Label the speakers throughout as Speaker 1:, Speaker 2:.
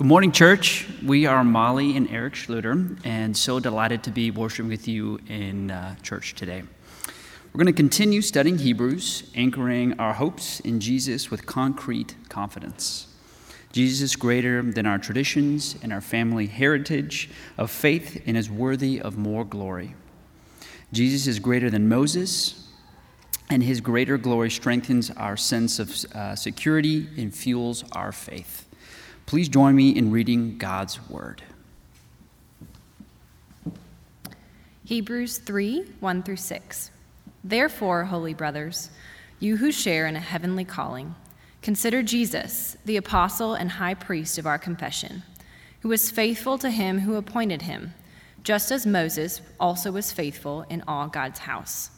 Speaker 1: Good morning, church. We are Molly and Eric Schluter, and so delighted to be worshiping with you in uh, church today. We're going to continue studying Hebrews, anchoring our hopes in Jesus with concrete confidence. Jesus is greater than our traditions and our family heritage of faith and is worthy of more glory. Jesus is greater than Moses, and his greater glory strengthens our sense of uh, security and fuels our faith. Please join me in reading God's Word.
Speaker 2: Hebrews 3 1 through 6. Therefore, holy brothers, you who share in a heavenly calling, consider Jesus, the apostle and high priest of our confession, who was faithful to him who appointed him, just as Moses also was faithful in all God's house.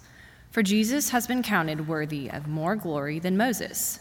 Speaker 2: For Jesus has been counted worthy of more glory than Moses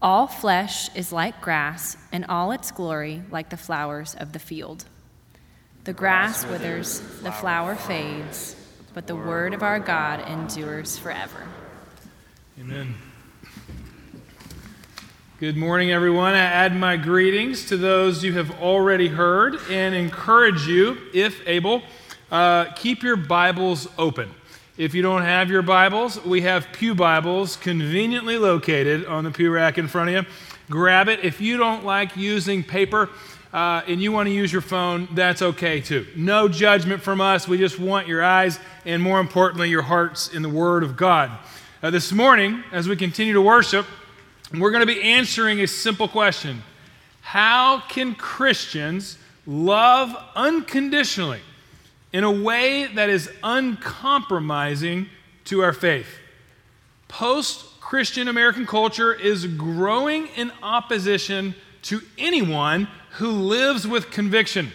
Speaker 2: All flesh is like grass, and all its glory like the flowers of the field. The grass withers, the flower fades, but the word of our God endures forever.
Speaker 3: Amen. Good morning, everyone. I add my greetings to those you have already heard and encourage you, if able, uh, keep your Bibles open. If you don't have your Bibles, we have Pew Bibles conveniently located on the pew rack in front of you. Grab it. If you don't like using paper uh, and you want to use your phone, that's okay too. No judgment from us. We just want your eyes and, more importantly, your hearts in the Word of God. Uh, this morning, as we continue to worship, we're going to be answering a simple question How can Christians love unconditionally? In a way that is uncompromising to our faith. Post Christian American culture is growing in opposition to anyone who lives with conviction.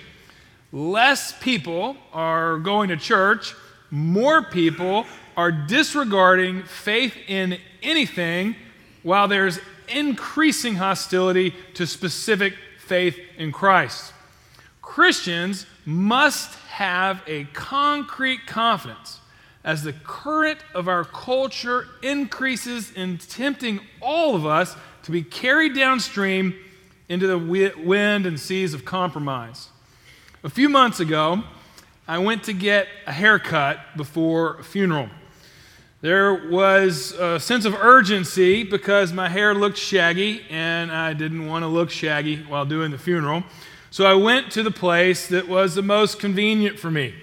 Speaker 3: Less people are going to church, more people are disregarding faith in anything, while there's increasing hostility to specific faith in Christ. Christians must have a concrete confidence as the current of our culture increases in tempting all of us to be carried downstream into the wind and seas of compromise. A few months ago, I went to get a haircut before a funeral. There was a sense of urgency because my hair looked shaggy and I didn't want to look shaggy while doing the funeral. So I went to the place that was the most convenient for me.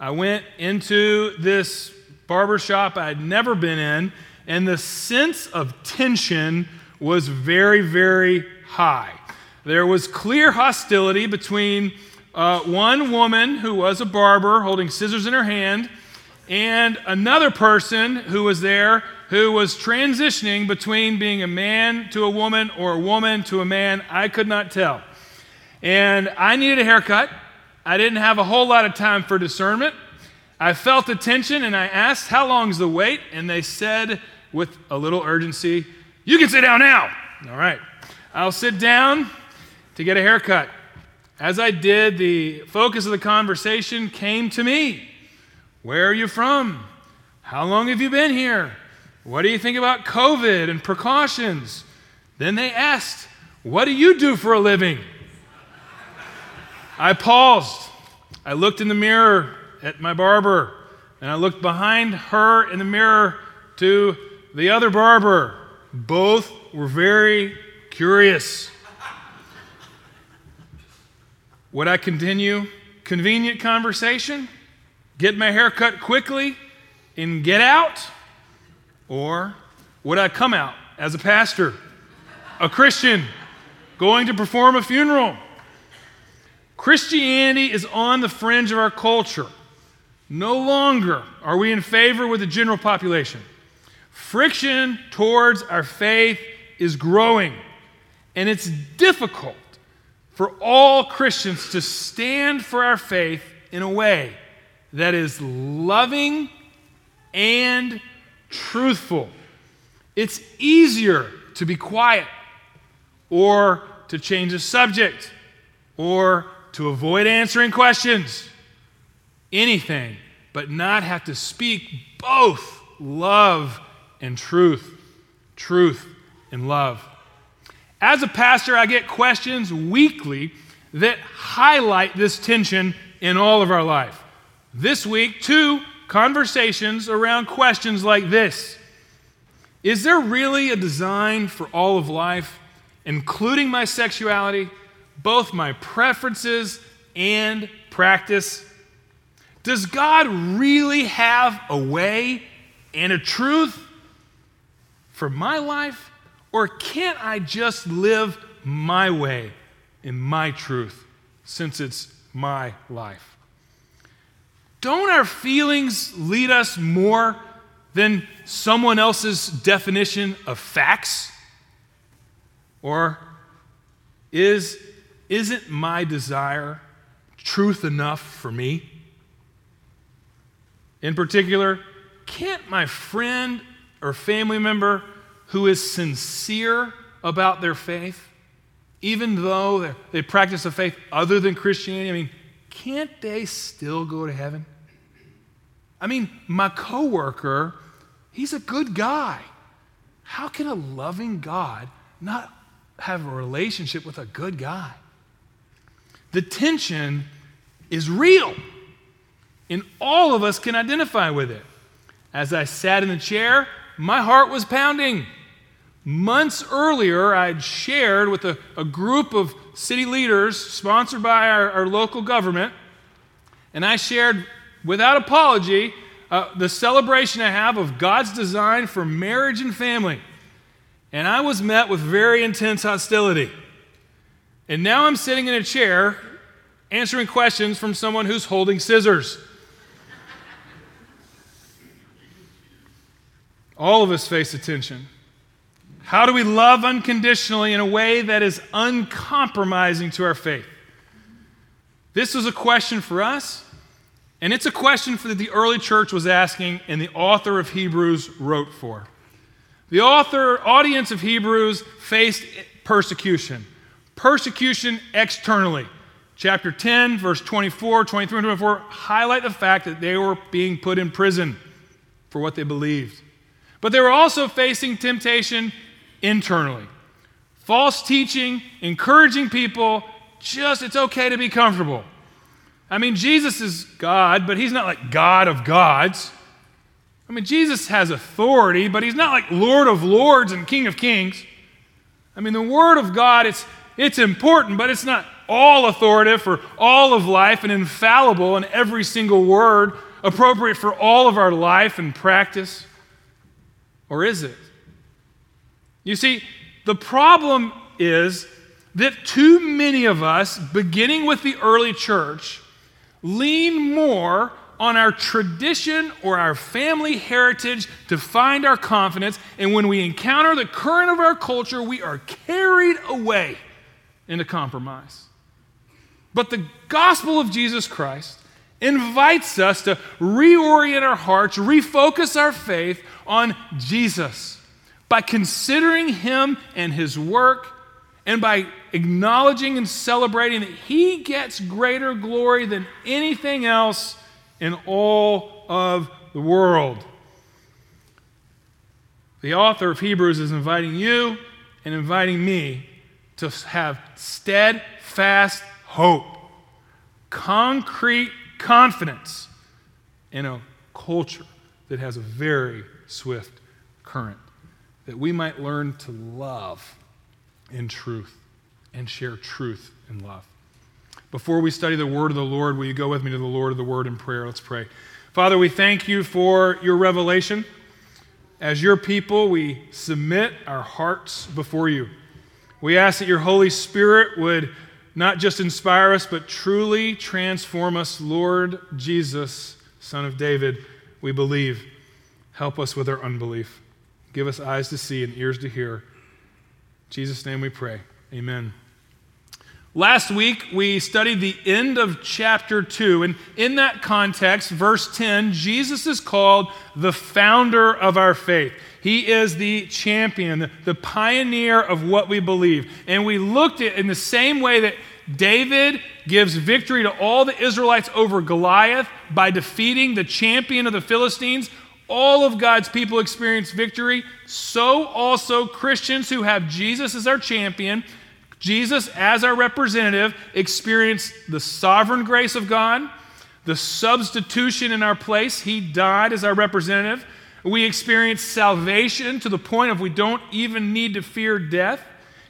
Speaker 3: I went into this barber shop I'd never been in, and the sense of tension was very, very high. There was clear hostility between uh, one woman who was a barber holding scissors in her hand and another person who was there who was transitioning between being a man to a woman or a woman to a man. I could not tell. And I needed a haircut. I didn't have a whole lot of time for discernment. I felt the tension and I asked, How long's the wait? And they said, with a little urgency, You can sit down now. All right. I'll sit down to get a haircut. As I did, the focus of the conversation came to me. Where are you from? How long have you been here? What do you think about COVID and precautions? Then they asked, What do you do for a living? I paused. I looked in the mirror at my barber, and I looked behind her in the mirror to the other barber. Both were very curious. Would I continue convenient conversation, get my hair cut quickly, and get out? Or would I come out as a pastor, a Christian, going to perform a funeral? Christianity is on the fringe of our culture. No longer are we in favor with the general population. Friction towards our faith is growing, and it's difficult for all Christians to stand for our faith in a way that is loving and truthful. It's easier to be quiet or to change the subject or to avoid answering questions. Anything, but not have to speak both love and truth. Truth and love. As a pastor, I get questions weekly that highlight this tension in all of our life. This week, two conversations around questions like this Is there really a design for all of life, including my sexuality, both my preferences and practice? Does God really have a way and a truth for my life? Or can't I just live my way in my truth since it's my life? Don't our feelings lead us more than someone else's definition of facts? Or is, isn't my desire truth enough for me? In particular, can't my friend or family member who is sincere about their faith, even though they practice a faith other than Christianity, I mean, can't they still go to heaven? I mean, my coworker, he's a good guy. How can a loving God not have a relationship with a good guy? The tension is real, and all of us can identify with it. As I sat in the chair, my heart was pounding. Months earlier, I'd shared with a, a group of city leaders sponsored by our, our local government, and I shared without apology uh, the celebration I have of God's design for marriage and family. And I was met with very intense hostility. And now I'm sitting in a chair answering questions from someone who's holding scissors. All of us face attention. How do we love unconditionally in a way that is uncompromising to our faith? This was a question for us, and it's a question that the early church was asking, and the author of Hebrews wrote for. The author, audience of Hebrews faced persecution, persecution externally. Chapter 10, verse 24, 23, and 24 highlight the fact that they were being put in prison for what they believed. But they were also facing temptation internally. False teaching, encouraging people, just it's okay to be comfortable. I mean, Jesus is God, but he's not like God of gods. I mean, Jesus has authority, but he's not like Lord of lords and King of kings. I mean, the Word of God, it's, it's important, but it's not all authoritative for all of life and infallible in every single word, appropriate for all of our life and practice. Or is it? You see, the problem is that too many of us, beginning with the early church, lean more on our tradition or our family heritage to find our confidence. And when we encounter the current of our culture, we are carried away into compromise. But the gospel of Jesus Christ invites us to reorient our hearts, refocus our faith on Jesus by considering him and his work, and by acknowledging and celebrating that he gets greater glory than anything else in all of the world. The author of Hebrews is inviting you and inviting me to have steadfast hope, concrete confidence in a culture that has a very swift current that we might learn to love in truth and share truth in love. Before we study the word of the Lord, will you go with me to the Lord of the word in prayer? Let's pray. Father, we thank you for your revelation. As your people, we submit our hearts before you. We ask that your Holy Spirit would not just inspire us, but truly transform us. Lord Jesus, Son of David, we believe. Help us with our unbelief. Give us eyes to see and ears to hear. In Jesus' name we pray. Amen. Last week, we studied the end of chapter 2, and in that context, verse 10, Jesus is called the founder of our faith. He is the champion, the pioneer of what we believe. And we looked at it in the same way that David gives victory to all the Israelites over Goliath by defeating the champion of the Philistines. All of God's people experience victory. So also Christians who have Jesus as our champion Jesus, as our representative, experience the sovereign grace of God, the substitution in our place. He died as our representative. We experience salvation to the point of we don't even need to fear death.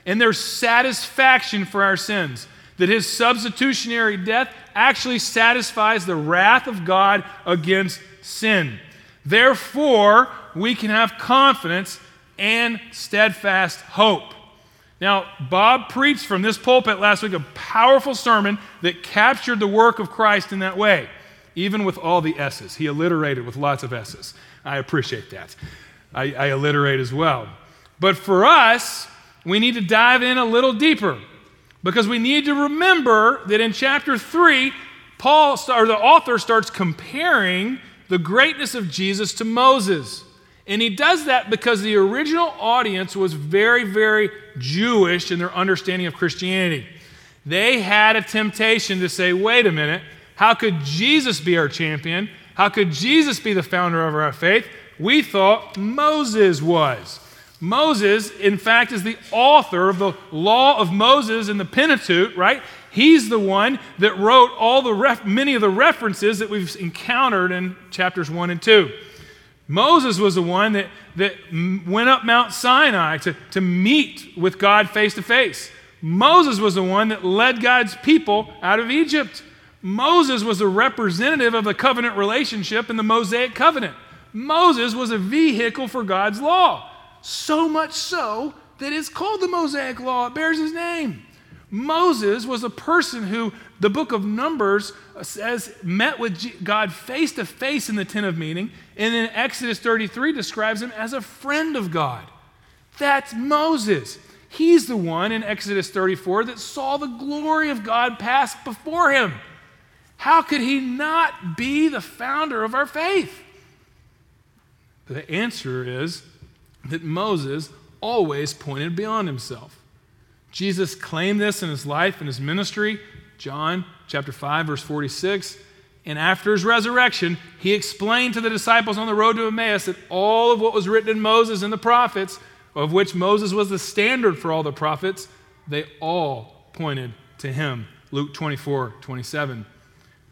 Speaker 3: And there's satisfaction for our sins. That his substitutionary death actually satisfies the wrath of God against sin. Therefore, we can have confidence and steadfast hope. Now, Bob preached from this pulpit last week a powerful sermon that captured the work of Christ in that way, even with all the S's. He alliterated with lots of S's. I appreciate that. I, I alliterate as well. But for us, we need to dive in a little deeper because we need to remember that in chapter 3, Paul, or the author, starts comparing the greatness of Jesus to Moses. And he does that because the original audience was very, very Jewish in their understanding of Christianity. They had a temptation to say, wait a minute, how could Jesus be our champion? How could Jesus be the founder of our faith? We thought Moses was. Moses, in fact, is the author of the law of Moses in the Pentateuch, right? He's the one that wrote all the ref- many of the references that we've encountered in chapters 1 and 2. Moses was the one that, that went up Mount Sinai to, to meet with God face to face. Moses was the one that led God's people out of Egypt. Moses was a representative of the covenant relationship in the Mosaic covenant. Moses was a vehicle for God's law. So much so that it's called the Mosaic Law, it bears his name. Moses was a person who the book of Numbers says met with God face to face in the tent of meeting, and then Exodus 33 describes him as a friend of God. That's Moses. He's the one in Exodus 34 that saw the glory of God pass before him. How could he not be the founder of our faith? The answer is that Moses always pointed beyond himself. Jesus claimed this in his life and his ministry, John chapter 5 verse 46. And after his resurrection, he explained to the disciples on the road to Emmaus that all of what was written in Moses and the prophets, of which Moses was the standard for all the prophets, they all pointed to him. Luke 24, 27.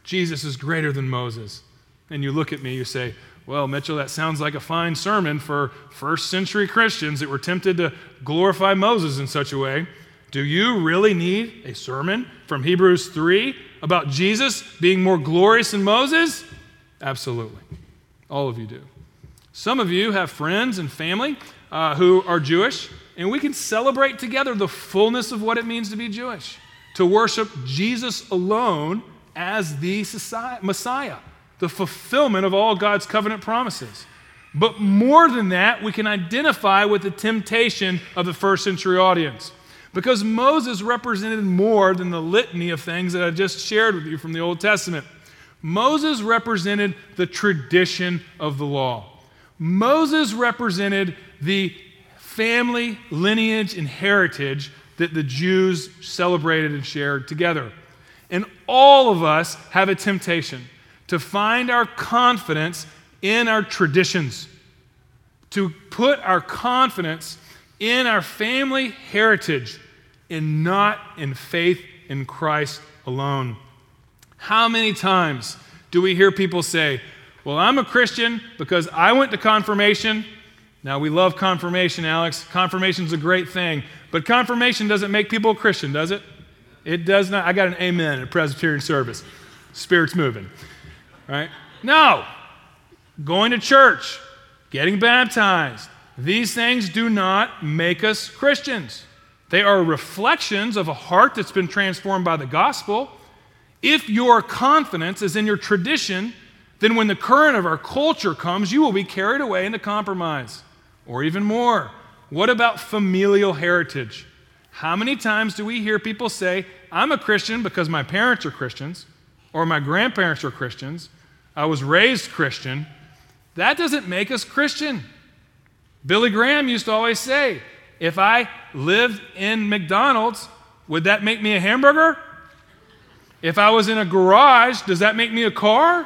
Speaker 3: Jesus is greater than Moses. And you look at me, you say, well, Mitchell, that sounds like a fine sermon for first century Christians that were tempted to glorify Moses in such a way. Do you really need a sermon from Hebrews 3 about Jesus being more glorious than Moses? Absolutely. All of you do. Some of you have friends and family uh, who are Jewish, and we can celebrate together the fullness of what it means to be Jewish, to worship Jesus alone as the Messiah, the fulfillment of all God's covenant promises. But more than that, we can identify with the temptation of the first century audience. Because Moses represented more than the litany of things that I just shared with you from the Old Testament. Moses represented the tradition of the law. Moses represented the family, lineage, and heritage that the Jews celebrated and shared together. All of us have a temptation to find our confidence in our traditions, to put our confidence in our family heritage and not in faith in Christ alone. How many times do we hear people say, Well, I'm a Christian because I went to confirmation. Now, we love confirmation, Alex. Confirmation's a great thing. But confirmation doesn't make people a Christian, does it? It does not. I got an amen at a Presbyterian service. Spirit's moving. Right? No. Going to church, getting baptized, these things do not make us Christians. They are reflections of a heart that's been transformed by the gospel. If your confidence is in your tradition, then when the current of our culture comes, you will be carried away into compromise. Or even more, what about familial heritage? How many times do we hear people say, I'm a Christian because my parents are Christians, or my grandparents are Christians, I was raised Christian? That doesn't make us Christian. Billy Graham used to always say, if I lived in McDonald's, would that make me a hamburger? If I was in a garage, does that make me a car?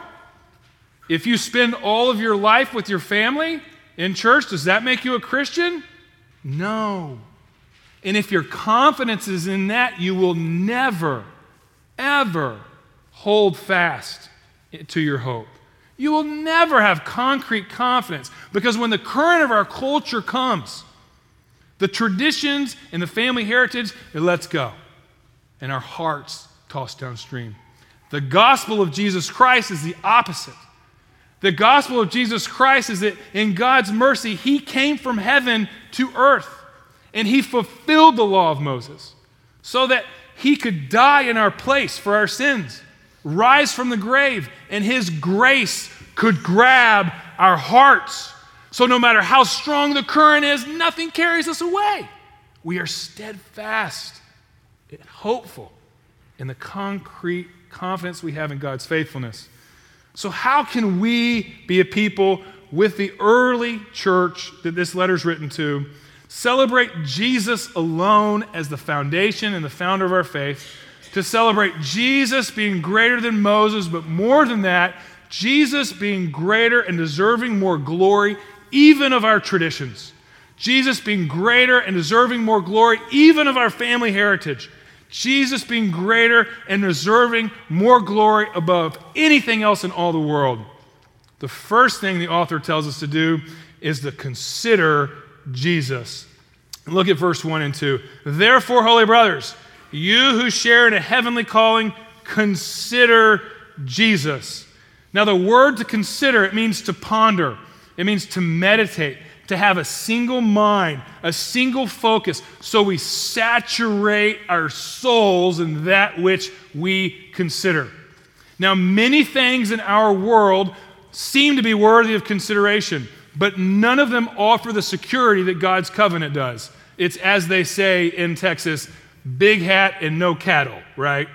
Speaker 3: If you spend all of your life with your family in church, does that make you a Christian? No. And if your confidence is in that, you will never, ever hold fast to your hope. You will never have concrete confidence because when the current of our culture comes, the traditions and the family heritage, it lets go. And our hearts toss downstream. The gospel of Jesus Christ is the opposite. The gospel of Jesus Christ is that in God's mercy, He came from heaven to earth and He fulfilled the law of Moses so that He could die in our place for our sins rise from the grave, and His grace could grab our hearts. So, no matter how strong the current is, nothing carries us away. We are steadfast, and hopeful in the concrete confidence we have in God's faithfulness. So, how can we be a people with the early church that this letter is written to celebrate Jesus alone as the foundation and the founder of our faith? to celebrate Jesus being greater than Moses, but more than that, Jesus being greater and deserving more glory, even of our traditions. Jesus being greater and deserving more glory, even of our family heritage. Jesus being greater and deserving more glory above anything else in all the world. The first thing the author tells us to do is to consider Jesus. Look at verse 1 and 2. Therefore, holy brothers, you who share in a heavenly calling, consider Jesus. Now, the word to consider, it means to ponder, it means to meditate, to have a single mind, a single focus, so we saturate our souls in that which we consider. Now, many things in our world seem to be worthy of consideration, but none of them offer the security that God's covenant does. It's as they say in Texas, big hat and no cattle, right?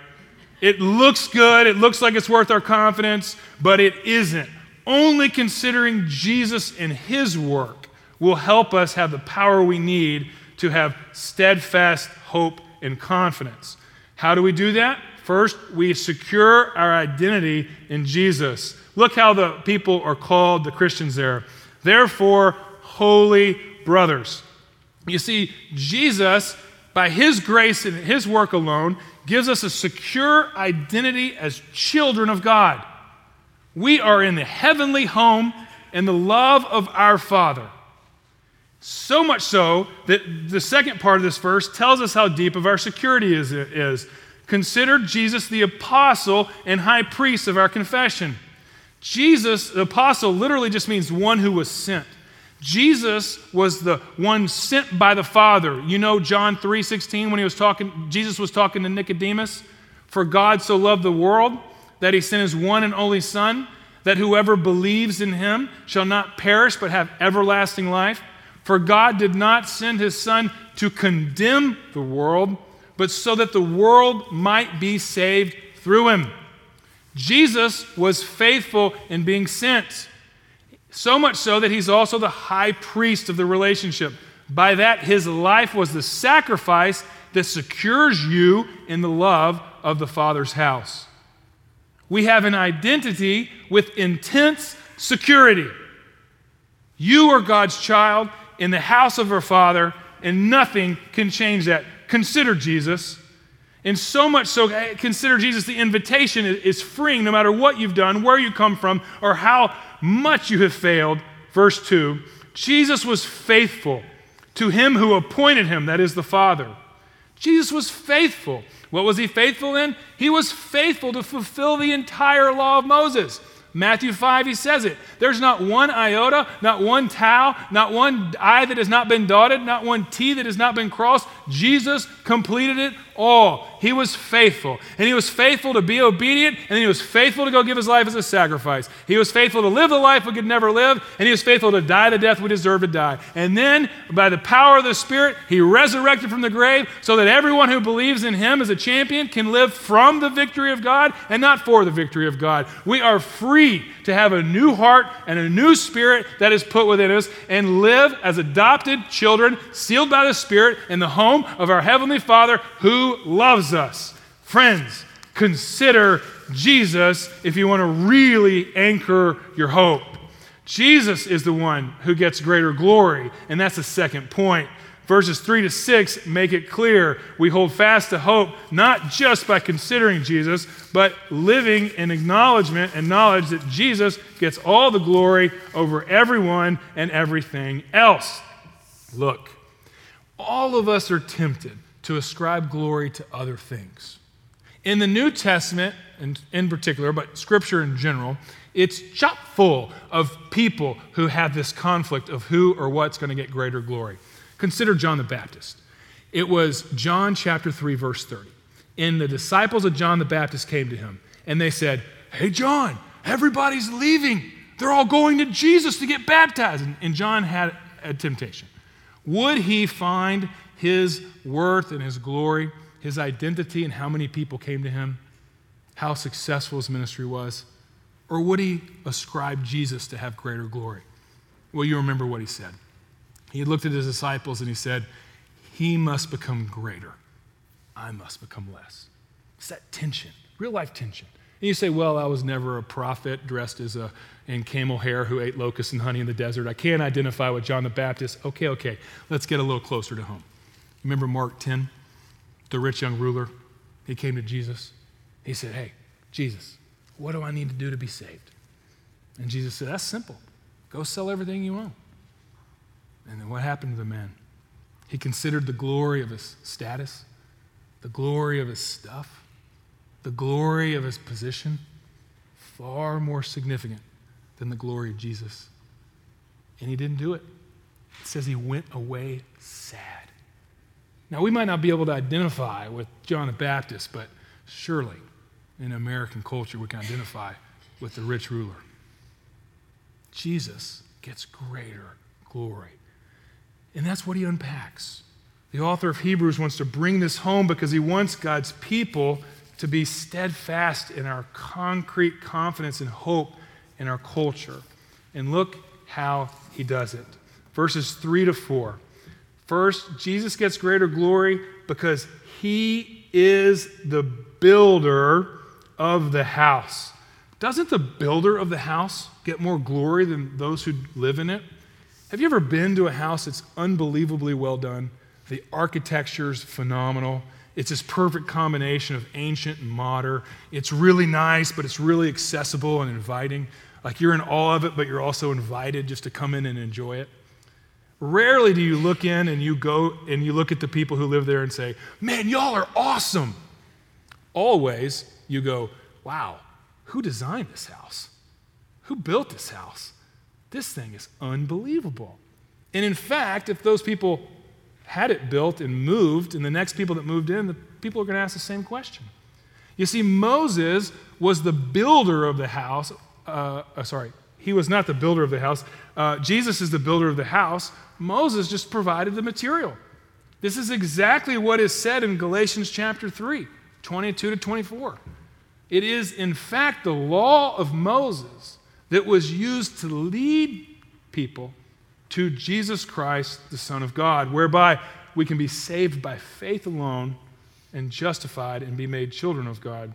Speaker 3: It looks good, it looks like it's worth our confidence, but it isn't. Only considering Jesus and his work will help us have the power we need to have steadfast hope and confidence. How do we do that? First, we secure our identity in Jesus. Look how the people are called, the Christians there. Therefore, holy brothers. You see, Jesus by His grace and His work alone, gives us a secure identity as children of God. We are in the heavenly home and the love of our Father. So much so that the second part of this verse tells us how deep of our security is. is. Consider Jesus the apostle and high priest of our confession. Jesus, the apostle, literally just means one who was sent. Jesus was the one sent by the Father. You know John 3:16 when he was talking Jesus was talking to Nicodemus, for God so loved the world that he sent his one and only son that whoever believes in him shall not perish but have everlasting life. For God did not send his son to condemn the world, but so that the world might be saved through him. Jesus was faithful in being sent. So much so that he's also the high priest of the relationship. By that, his life was the sacrifice that secures you in the love of the Father's house. We have an identity with intense security. You are God's child in the house of our Father, and nothing can change that. Consider Jesus. And so much so, eh, consider Jesus. The invitation is freeing no matter what you've done, where you come from, or how much you have failed. Verse 2 Jesus was faithful to him who appointed him, that is the Father. Jesus was faithful. What was he faithful in? He was faithful to fulfill the entire law of Moses. Matthew 5, he says it. There's not one iota, not one tau, not one I that has not been dotted, not one T that has not been crossed. Jesus completed it all. he was faithful. And he was faithful to be obedient, and he was faithful to go give his life as a sacrifice. He was faithful to live the life we could never live, and he was faithful to die the death we deserve to die. And then, by the power of the Spirit, he resurrected from the grave so that everyone who believes in him as a champion can live from the victory of God and not for the victory of God. We are free to have a new heart and a new spirit that is put within us and live as adopted children, sealed by the Spirit in the home of our Heavenly Father who loves us. Friends, consider Jesus if you want to really anchor your hope. Jesus is the one who gets greater glory, and that's the second point. Verses 3 to 6 make it clear we hold fast to hope not just by considering Jesus, but living in acknowledgement and knowledge that Jesus gets all the glory over everyone and everything else. Look, all of us are tempted to ascribe glory to other things. In the New Testament, in, in particular, but Scripture in general, it's chock full of people who have this conflict of who or what's going to get greater glory. Consider John the Baptist. It was John chapter 3, verse 30. And the disciples of John the Baptist came to him, and they said, Hey, John, everybody's leaving. They're all going to Jesus to get baptized. And John had a temptation. Would he find his worth and his glory, his identity, and how many people came to him, how successful his ministry was? Or would he ascribe Jesus to have greater glory? Well, you remember what he said. He looked at his disciples and he said, He must become greater. I must become less. It's that tension, real life tension. And you say, Well, I was never a prophet dressed as a in camel hair who ate locusts and honey in the desert. I can't identify with John the Baptist. Okay, okay, let's get a little closer to home. Remember Mark 10, the rich young ruler? He came to Jesus. He said, Hey, Jesus, what do I need to do to be saved? And Jesus said, That's simple. Go sell everything you own. And then what happened to the man? He considered the glory of his status, the glory of his stuff, the glory of his position far more significant than the glory of Jesus. And he didn't do it. It says he went away sad. Now, we might not be able to identify with John the Baptist, but surely in American culture we can identify with the rich ruler. Jesus gets greater glory. And that's what he unpacks. The author of Hebrews wants to bring this home because he wants God's people to be steadfast in our concrete confidence and hope in our culture. And look how he does it. Verses 3 to 4. First, Jesus gets greater glory because he is the builder of the house. Doesn't the builder of the house get more glory than those who live in it? Have you ever been to a house that's unbelievably well done? The architecture is phenomenal. It's this perfect combination of ancient and modern. It's really nice, but it's really accessible and inviting. Like you're in awe of it, but you're also invited just to come in and enjoy it. Rarely do you look in and you go and you look at the people who live there and say, Man, y'all are awesome. Always you go, Wow, who designed this house? Who built this house? This thing is unbelievable. And in fact, if those people had it built and moved, and the next people that moved in, the people are going to ask the same question. You see, Moses was the builder of the house uh, uh, sorry, he was not the builder of the house. Uh, Jesus is the builder of the house. Moses just provided the material. This is exactly what is said in Galatians chapter 3, 22 to 24. It is, in fact, the law of Moses that was used to lead people to Jesus Christ, the Son of God, whereby we can be saved by faith alone and justified and be made children of God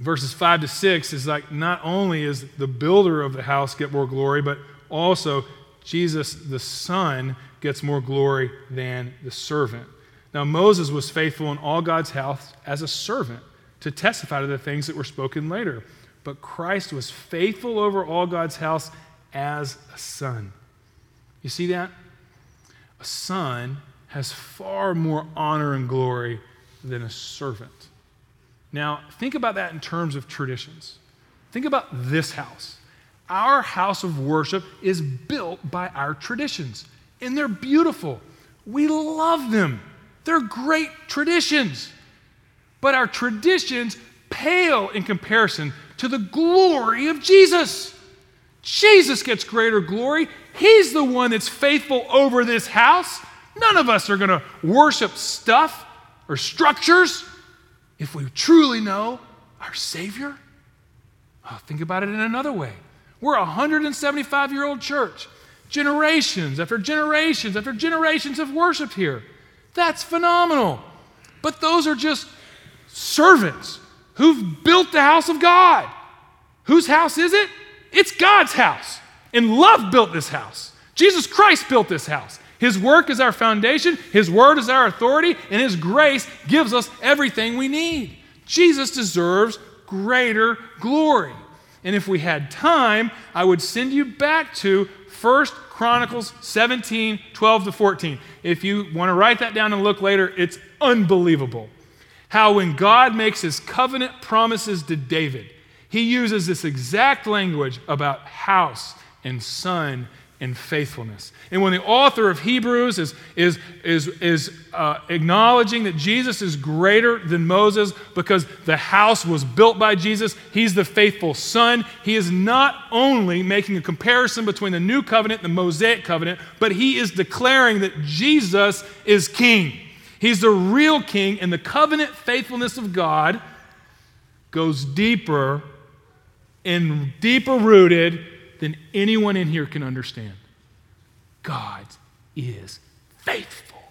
Speaker 3: verses 5 to 6 is like not only is the builder of the house get more glory, but also Jesus, the Son, gets more glory than the servant. Now, Moses was faithful in all God's house as a servant to testify to the things that were spoken later. But Christ was faithful over all God's house as a son. You see that? A son has far more honor and glory than a servant. Now, think about that in terms of traditions. Think about this house. Our house of worship is built by our traditions, and they're beautiful. We love them. They're great traditions. But our traditions pale in comparison to the glory of Jesus. Jesus gets greater glory. He's the one that's faithful over this house. None of us are going to worship stuff or structures if we truly know our Savior. Oh, think about it in another way. We're a 175 year old church. Generations after generations after generations have worshiped here. That's phenomenal. But those are just servants who've built the house of God. Whose house is it? It's God's house. And love built this house. Jesus Christ built this house. His work is our foundation, His word is our authority, and His grace gives us everything we need. Jesus deserves greater glory. And if we had time, I would send you back to 1 Chronicles 17, 12 to 14. If you want to write that down and look later, it's unbelievable. How when God makes his covenant promises to David, he uses this exact language about house and son and faithfulness. And when the author of Hebrews is, is, is, is uh, acknowledging that Jesus is greater than Moses because the house was built by Jesus, he's the faithful son. He is not only making a comparison between the new covenant and the Mosaic covenant, but he is declaring that Jesus is king. He's the real king, and the covenant faithfulness of God goes deeper and deeper rooted than anyone in here can understand. God is faithful.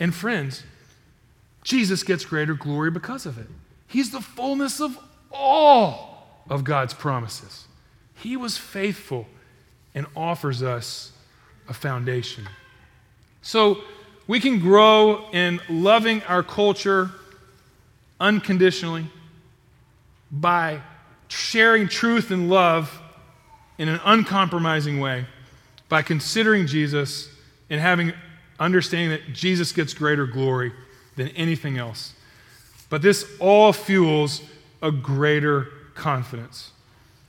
Speaker 3: And friends, Jesus gets greater glory because of it. He's the fullness of all of God's promises. He was faithful and offers us a foundation. So we can grow in loving our culture unconditionally by sharing truth and love in an uncompromising way by considering Jesus and having understanding that Jesus gets greater glory than anything else. But this all fuels a greater confidence.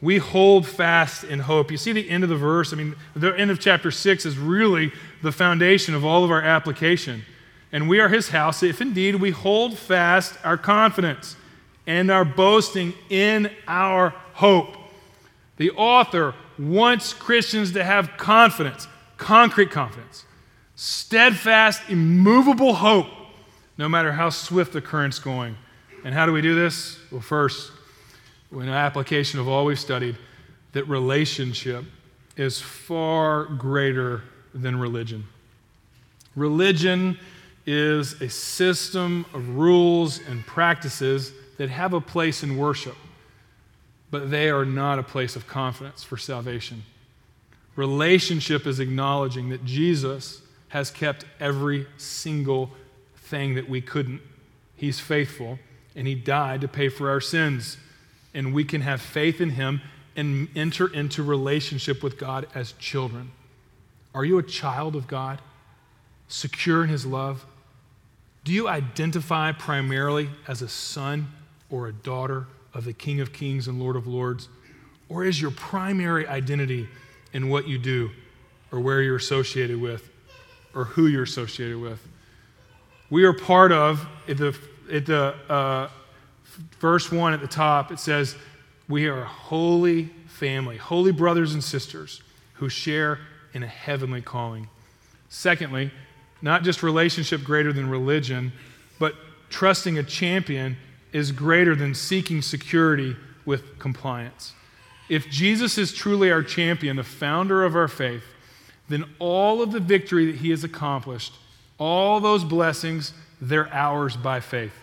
Speaker 3: We hold fast in hope. You see the end of the verse? I mean, the end of chapter 6 is really the foundation of all of our application. And we are his house if indeed we hold fast our confidence and our boasting in our hope. The author wants Christians to have confidence, concrete confidence, steadfast, immovable hope, no matter how swift the current's going. And how do we do this? Well, first, in application of all we've studied, that relationship is far greater than religion. Religion is a system of rules and practices that have a place in worship but they are not a place of confidence for salvation. Relationship is acknowledging that Jesus has kept every single thing that we couldn't. He's faithful, and He died to pay for our sins. And we can have faith in Him and enter into relationship with God as children. Are you a child of God, secure in His love? Do you identify primarily as a son or a daughter of the King of Kings and Lord of Lords? Or is your primary identity in what you do or where you're associated with or who you're associated with? We are part of, at the, at the uh, verse 1 at the top, it says, We are a holy family, holy brothers and sisters who share in a heavenly calling. Secondly, not just relationship greater than religion, but trusting a champion is greater than seeking security with compliance. If Jesus is truly our champion, the founder of our faith, then all of the victory that he has accomplished, all those blessings, they're ours by faith.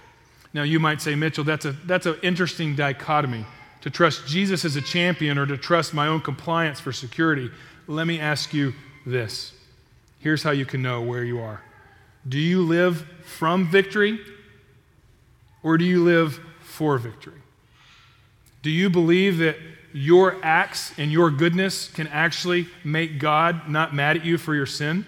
Speaker 3: Now, you might say, Mitchell, that's, a, that's an interesting dichotomy to trust Jesus as a champion or to trust my own compliance for security. Let me ask you this. Here's how you can know where you are. Do you live from victory or do you live for victory? Do you believe that your acts and your goodness can actually make God not mad at you for your sin?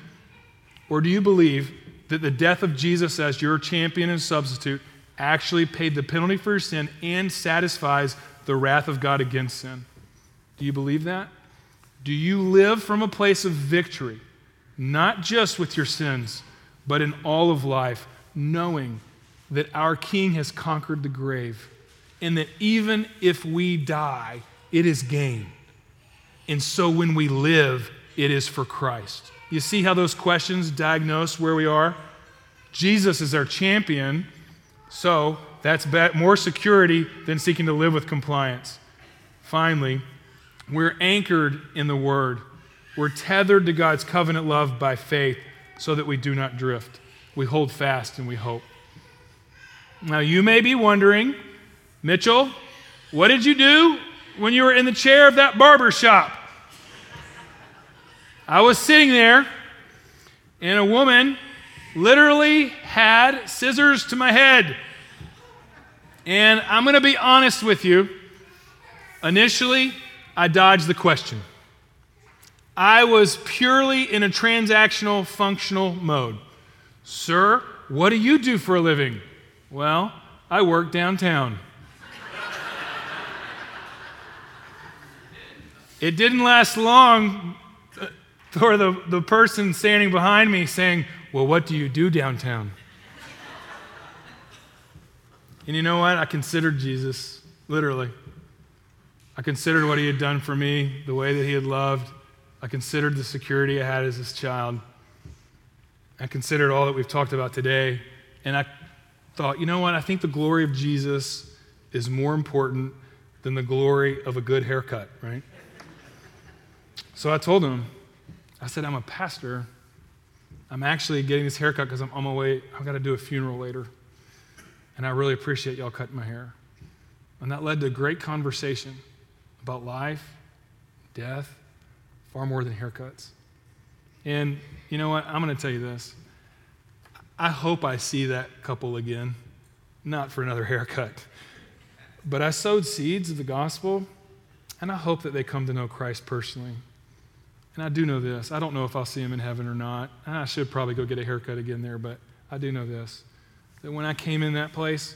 Speaker 3: Or do you believe that the death of Jesus as your champion and substitute actually paid the penalty for your sin and satisfies the wrath of God against sin? Do you believe that? Do you live from a place of victory, not just with your sins, but in all of life, knowing that our King has conquered the grave and that even if we die, it is gain. And so when we live, it is for Christ. You see how those questions diagnose where we are? Jesus is our champion, so that's more security than seeking to live with compliance. Finally, we're anchored in the Word. We're tethered to God's covenant love by faith so that we do not drift. We hold fast and we hope. Now, you may be wondering, Mitchell, what did you do when you were in the chair of that barber shop? I was sitting there, and a woman literally had scissors to my head. And I'm going to be honest with you. Initially, I dodged the question. I was purely in a transactional, functional mode. Sir, what do you do for a living? Well, I work downtown. it didn't last long uh, for the, the person standing behind me saying, Well, what do you do downtown? and you know what? I considered Jesus, literally. I considered what he had done for me, the way that he had loved. I considered the security I had as his child. I considered all that we've talked about today. And I thought, you know what? I think the glory of Jesus is more important than the glory of a good haircut, right? So I told him, I said, I'm a pastor. I'm actually getting this haircut because I'm on my way. I've got to do a funeral later. And I really appreciate y'all cutting my hair. And that led to a great conversation about life, death, far more than haircuts. And you know what? I'm going to tell you this. I hope I see that couple again, not for another haircut. But I sowed seeds of the gospel, and I hope that they come to know Christ personally. And I do know this. I don't know if I'll see him in heaven or not. I should probably go get a haircut again there, but I do know this that when I came in that place,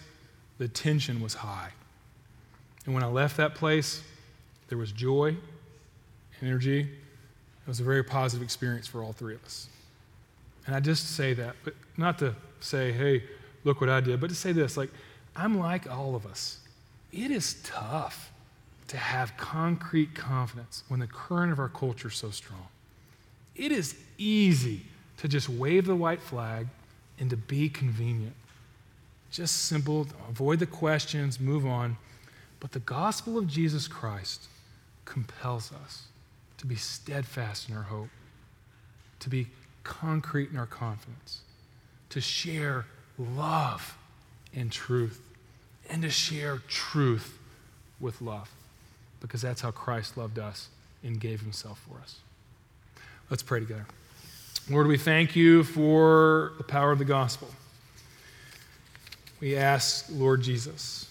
Speaker 3: the tension was high. And when I left that place, there was joy, energy. It was a very positive experience for all three of us. And I just say that, but not to say, hey, look what I did, but to say this like, I'm like all of us. It is tough to have concrete confidence when the current of our culture is so strong. It is easy to just wave the white flag and to be convenient. Just simple, avoid the questions, move on. But the gospel of Jesus Christ compels us to be steadfast in our hope, to be concrete in our confidence, to share love and truth, and to share truth with love because that's how Christ loved us and gave himself for us. Let's pray together. Lord, we thank you for the power of the gospel. We ask, Lord Jesus,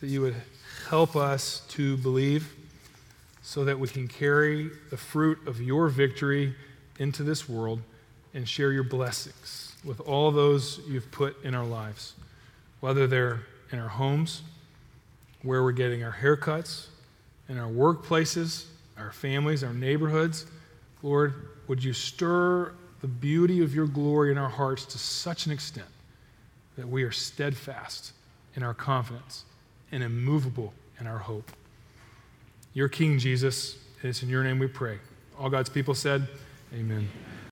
Speaker 3: that you would help us to believe so that we can carry the fruit of your victory into this world and share your blessings with all those you've put in our lives, whether they're in our homes, where we're getting our haircuts, in our workplaces, our families, our neighborhoods. Lord, would you stir the beauty of your glory in our hearts to such an extent that we are steadfast in our confidence and immovable in our hope. Your King Jesus, it's in your name we pray. All God's people said, Amen.